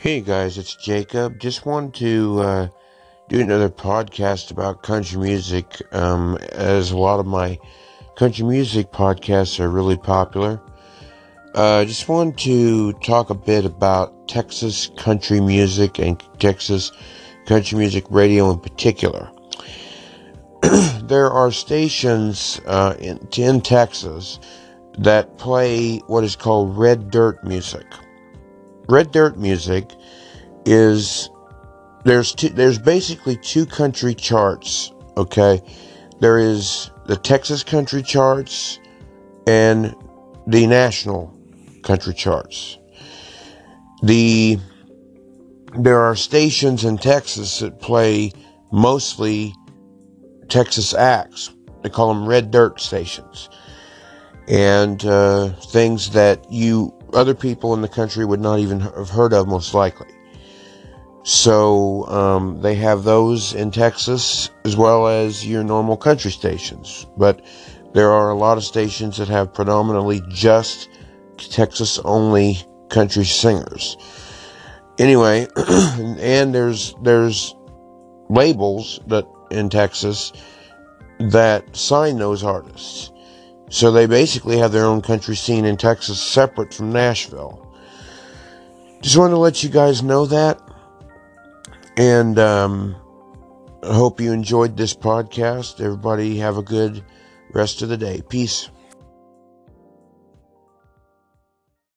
Hey guys, it's Jacob. Just wanted to uh, do another podcast about country music, um, as a lot of my country music podcasts are really popular. I uh, just wanted to talk a bit about Texas country music and Texas country music radio in particular. there are stations uh, in, in Texas that play what is called red dirt music. Red Dirt music is there's two, there's basically two country charts. Okay, there is the Texas country charts and the national country charts. The there are stations in Texas that play mostly Texas acts. They call them red dirt stations, and uh, things that you other people in the country would not even have heard of, most likely. So um, they have those in Texas as well as your normal country stations. But there are a lot of stations that have predominantly just Texas only country singers. Anyway, and there's there's labels that in Texas that sign those artists. So they basically have their own country scene in Texas separate from Nashville. Just wanted to let you guys know that. And um, I hope you enjoyed this podcast. Everybody have a good rest of the day. Peace.